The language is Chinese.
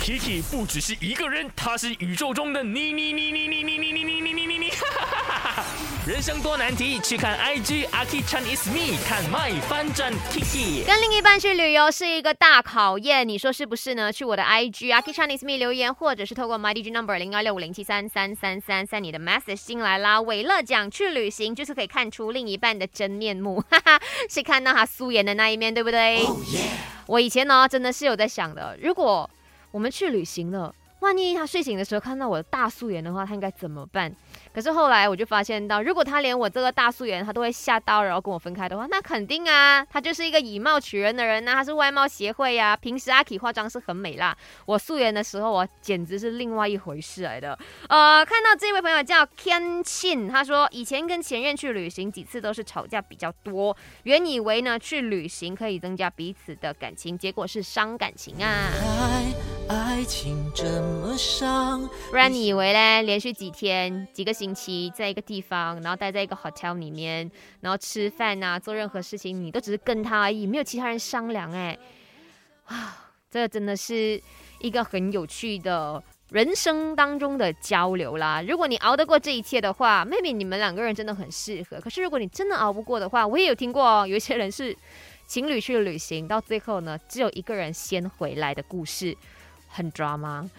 Kiki 不只是一个人，他是宇宙中的你你你你你你你你你你你你你，人生多难题，去看 IG Aki Chan is me，看 My 翻转 Kiki。跟另一半去旅游是一个大考验，你说是不是呢？去我的 IG Aki Chan is me 留言，或者是透过 My DJ number 零幺六五零七三三三三三，你的 message 进来啦。伟乐讲去旅行就是可以看出另一半的真面目，哈哈，是看到他素颜的那一面，对不对？我以前呢，真的是有在想的，如果我们去旅行了，万一他睡醒的时候看到我的大素颜的话，他应该怎么办？可是后来我就发现到，如果他连我这个大素颜他都会吓到，然后跟我分开的话，那肯定啊，他就是一个以貌取人的人呐，他是外貌协会呀。平时阿 K 化妆是很美啦，我素颜的时候我简直是另外一回事来的。呃，看到这位朋友叫 Ken Chin，他说以前跟前任去旅行几次都是吵架比较多，原以为呢去旅行可以增加彼此的感情，结果是伤感情啊。爱情这么伤，不然你以为嘞？连续几天、几个星期在一个地方，然后待在一个 hotel 里面，然后吃饭啊，做任何事情，你都只是跟他而已，没有其他人商量哎。啊，这真的是一个很有趣的人生当中的交流啦。如果你熬得过这一切的话妹妹你们两个人真的很适合。可是如果你真的熬不过的话，我也有听过哦，有一些人是情侣去旅行，到最后呢，只有一个人先回来的故事。很抓吗？